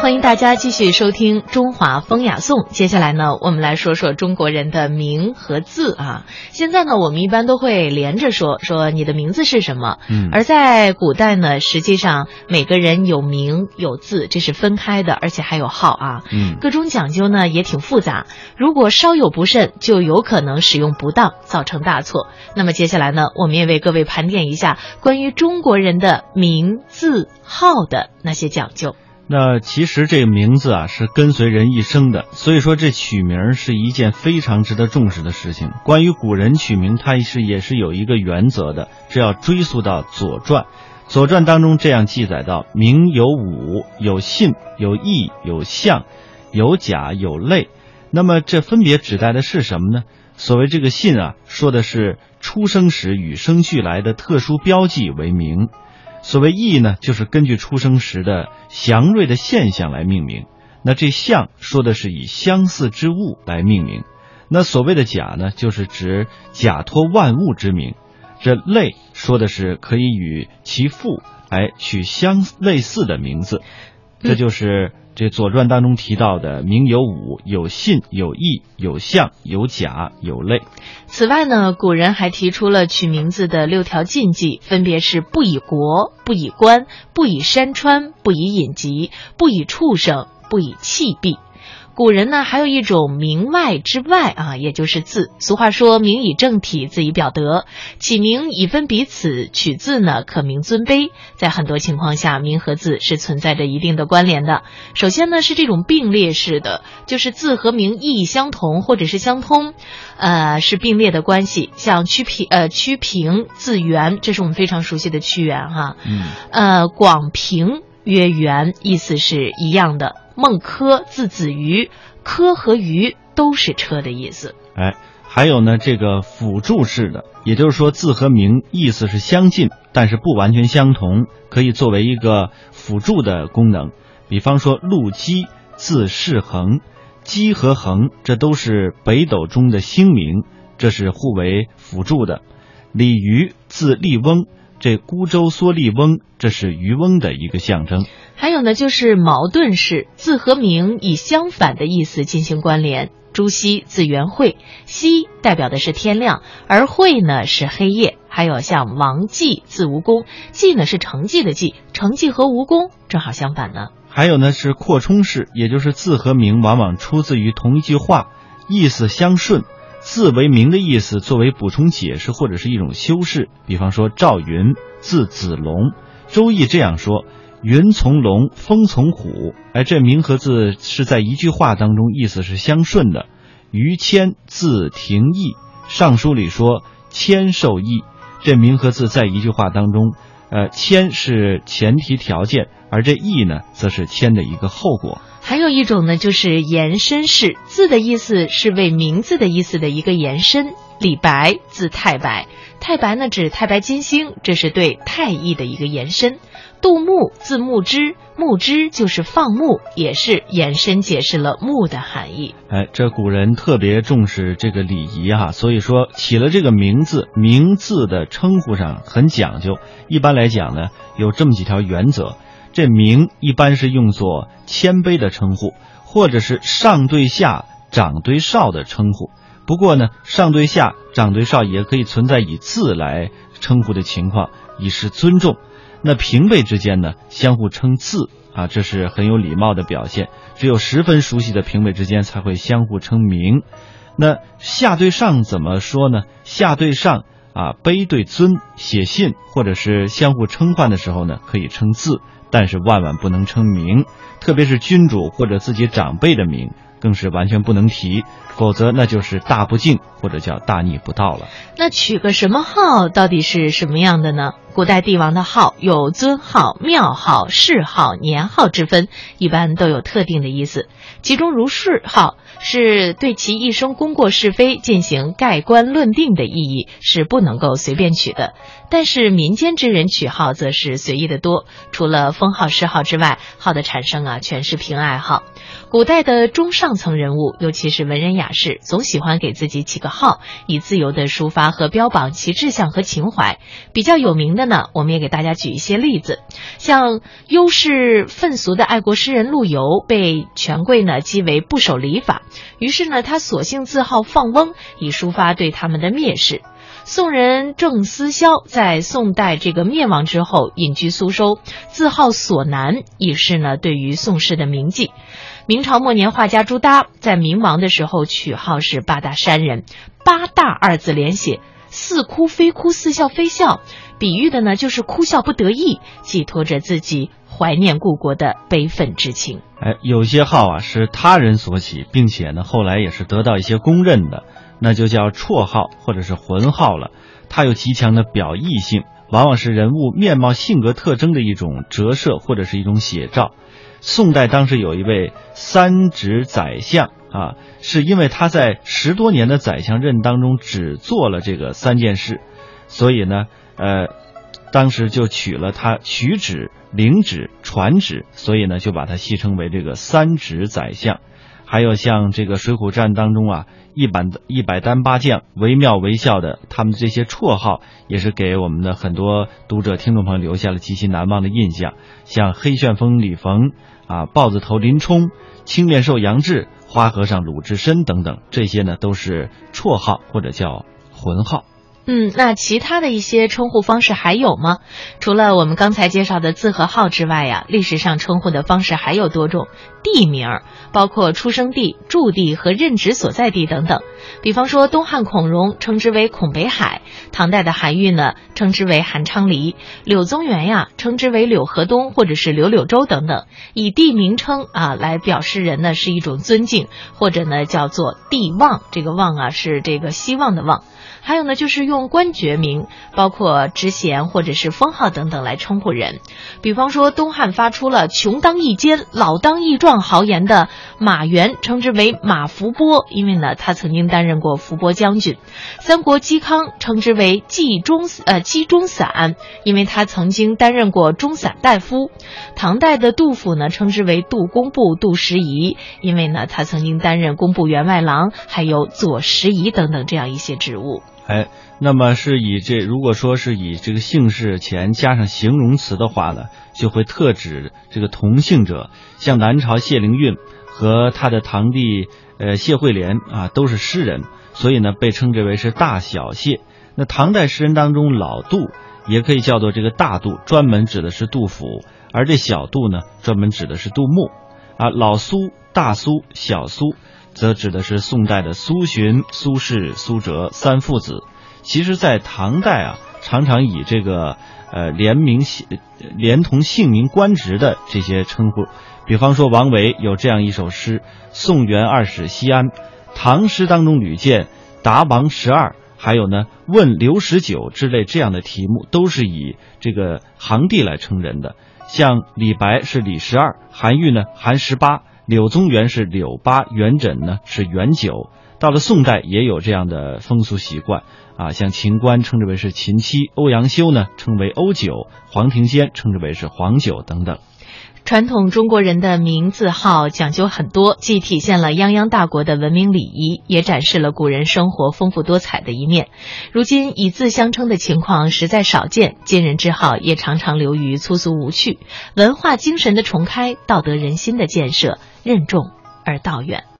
欢迎大家继续收听《中华风雅颂》。接下来呢，我们来说说中国人的名和字啊。现在呢，我们一般都会连着说，说你的名字是什么。嗯而在古代呢，实际上每个人有名有字，这是分开的，而且还有号啊。嗯各种讲究呢也挺复杂，如果稍有不慎，就有可能使用不当，造成大错。那么接下来呢，我们也为各位盘点一下关于中国人的名字号的那些讲究。那其实这个名字啊是跟随人一生的，所以说这取名是一件非常值得重视的事情。关于古人取名，它是也是有一个原则的，这要追溯到《左传》。《左传》当中这样记载到：名有五，有信，有义，有象，有甲，有类。那么这分别指代的是什么呢？所谓这个信啊，说的是出生时与生俱来的特殊标记为名。所谓义呢，就是根据出生时的祥瑞的现象来命名。那这象说的是以相似之物来命名。那所谓的假呢，就是指假托万物之名。这类说的是可以与其父来取相类似的名字。这就是这《左传》当中提到的名有五，有信，有义，有相，有甲，有类。此外呢，古人还提出了取名字的六条禁忌，分别是不以国、不以官、不以山川、不以隐疾、不以畜生、不以器币。古人呢还有一种名外之外啊，也就是字。俗话说“名以正体，字以表德”。起名以分彼此，取字呢可名尊卑。在很多情况下，名和字是存在着一定的关联的。首先呢是这种并列式的，就是字和名意义相同或者是相通，呃是并列的关系。像曲平呃曲平字圆，这是我们非常熟悉的屈原哈。嗯呃，广平曰圆，意思是一样的。孟轲字子瑜，轲和瑜都是车的意思。哎，还有呢，这个辅助式的，也就是说字和名意思是相近，但是不完全相同，可以作为一个辅助的功能。比方说陆机字世恒，机和衡这都是北斗中的星名，这是互为辅助的。李渔字笠翁，这孤舟蓑笠翁，这是渔翁的一个象征。还有呢，就是矛盾式，字和名以相反的意思进行关联。朱熹字元惠，熹代表的是天亮，而惠呢是黑夜。还有像王绩字无功，绩呢是成绩的绩，成绩和无功正好相反呢。还有呢是扩充式，也就是字和名往往出自于同一句话，意思相顺，字为名的意思作为补充解释或者是一种修饰。比方说赵云字子龙，《周易》这样说。云从龙，风从虎，哎，这名和字是在一句话当中意思是相顺的。于谦字廷义，《尚书》里说谦受益，这名和字在一句话当中，呃，谦是前提条件，而这义呢，则是谦的一个后果。还有一种呢，就是延伸式，字的意思是为名字的意思的一个延伸。李白字太白，太白呢指太白金星，这是对太乙的一个延伸。杜牧字牧之，牧之就是放牧，也是延伸解释了牧的含义。哎，这古人特别重视这个礼仪哈、所以说起了这个名字，名字的称呼上很讲究。一般来讲呢，有这么几条原则：这名一般是用作谦卑的称呼，或者是上对下、长对少的称呼。不过呢，上对下、长对少也可以存在以字来称呼的情况，以示尊重。那平辈之间呢，相互称字啊，这是很有礼貌的表现。只有十分熟悉的平辈之间才会相互称名。那下对上怎么说呢？下对上啊，卑对尊，写信或者是相互称唤的时候呢，可以称字，但是万万不能称名，特别是君主或者自己长辈的名。更是完全不能提，否则那就是大不敬或者叫大逆不道了。那取个什么号到底是什么样的呢？古代帝王的号有尊号、庙号、谥号、年号之分，一般都有特定的意思。其中如谥号是对其一生功过是非进行盖棺论定的意义，是不能够随便取的。但是民间之人取号则是随意的多，除了封号谥号之外，号的产生啊全是凭爱好。古代的中上层人物，尤其是文人雅士，总喜欢给自己起个号，以自由的抒发和标榜其志向和情怀。比较有名的呢，我们也给大家举一些例子，像优势愤俗的爱国诗人陆游，被权贵呢讥为不守礼法，于是呢，他索性自号放翁，以抒发对他们的蔑视。宋人郑思肖在宋代这个灭亡之后隐居苏州，自号索南，也是呢对于宋氏的铭记。明朝末年画家朱耷在明亡的时候取号是八大山人，八大二字连写，似哭非哭，似笑非笑，比喻的呢就是哭笑不得意，寄托着自己怀念故国的悲愤之情。哎，有些号啊是他人所起，并且呢后来也是得到一些公认的。那就叫绰号或者是浑号了，它有极强的表意性，往往是人物面貌性格特征的一种折射或者是一种写照。宋代当时有一位三职宰相啊，是因为他在十多年的宰相任当中只做了这个三件事，所以呢，呃，当时就取了他取旨、领旨、传旨，所以呢就把他戏称为这个三旨宰相。还有像这个《水浒传》当中啊。一百一百单八将惟妙惟肖的，他们这些绰号也是给我们的很多读者、听众朋友留下了极其难忘的印象。像黑旋风李逢啊、豹子头林冲、青面兽杨志、花和尚鲁智深等等，这些呢都是绰号或者叫浑号。嗯，那其他的一些称呼方式还有吗？除了我们刚才介绍的字和号之外呀，历史上称呼的方式还有多种。地名儿包括出生地、驻地和任职所在地等等。比方说，东汉孔融称之为孔北海，唐代的韩愈呢称之为韩昌黎，柳宗元呀称之为柳河东或者是柳柳州等等。以地名称啊来表示人呢是一种尊敬，或者呢叫做地望，这个望啊是这个希望的望。还有呢，就是用官爵名，包括职衔或者是封号等等来称呼人。比方说，东汉发出了“穷当益坚，老当益壮”豪言的马援，称之为马伏波，因为呢，他曾经担任过伏波将军。三国嵇康称之为冀中呃冀中散，因为他曾经担任过中散大夫。唐代的杜甫呢，称之为杜工部杜十仪，因为呢，他曾经担任工部员外郎，还有左拾遗等等这样一些职务。哎，那么是以这如果说是以这个姓氏前加上形容词的话呢，就会特指这个同姓者。像南朝谢灵运和他的堂弟呃谢惠莲啊，都是诗人，所以呢被称之为是大小谢。那唐代诗人当中，老杜也可以叫做这个大杜，专门指的是杜甫；而这小杜呢，专门指的是杜牧。啊，老苏、大苏、小苏。则指的是宋代的苏洵、苏轼、苏辙三父子。其实，在唐代啊，常常以这个呃连名姓、连同姓名、官职的这些称呼。比方说，王维有这样一首诗《宋元二使西安》，唐诗当中屡见“答王十二”，还有呢“问刘十九”之类这样的题目，都是以这个行第来称人的。像李白是李十二，韩愈呢韩十八。柳宗元是柳八，元稹呢是元九。到了宋代也有这样的风俗习惯啊，像秦观称之为是秦七，欧阳修呢称为欧九，黄庭坚称之为是黄九等等。传统中国人的名字号讲究很多，既体现了泱泱大国的文明礼仪，也展示了古人生活丰富多彩的一面。如今以字相称的情况实在少见，今人之号也常常流于粗俗无趣。文化精神的重开，道德人心的建设，任重而道远。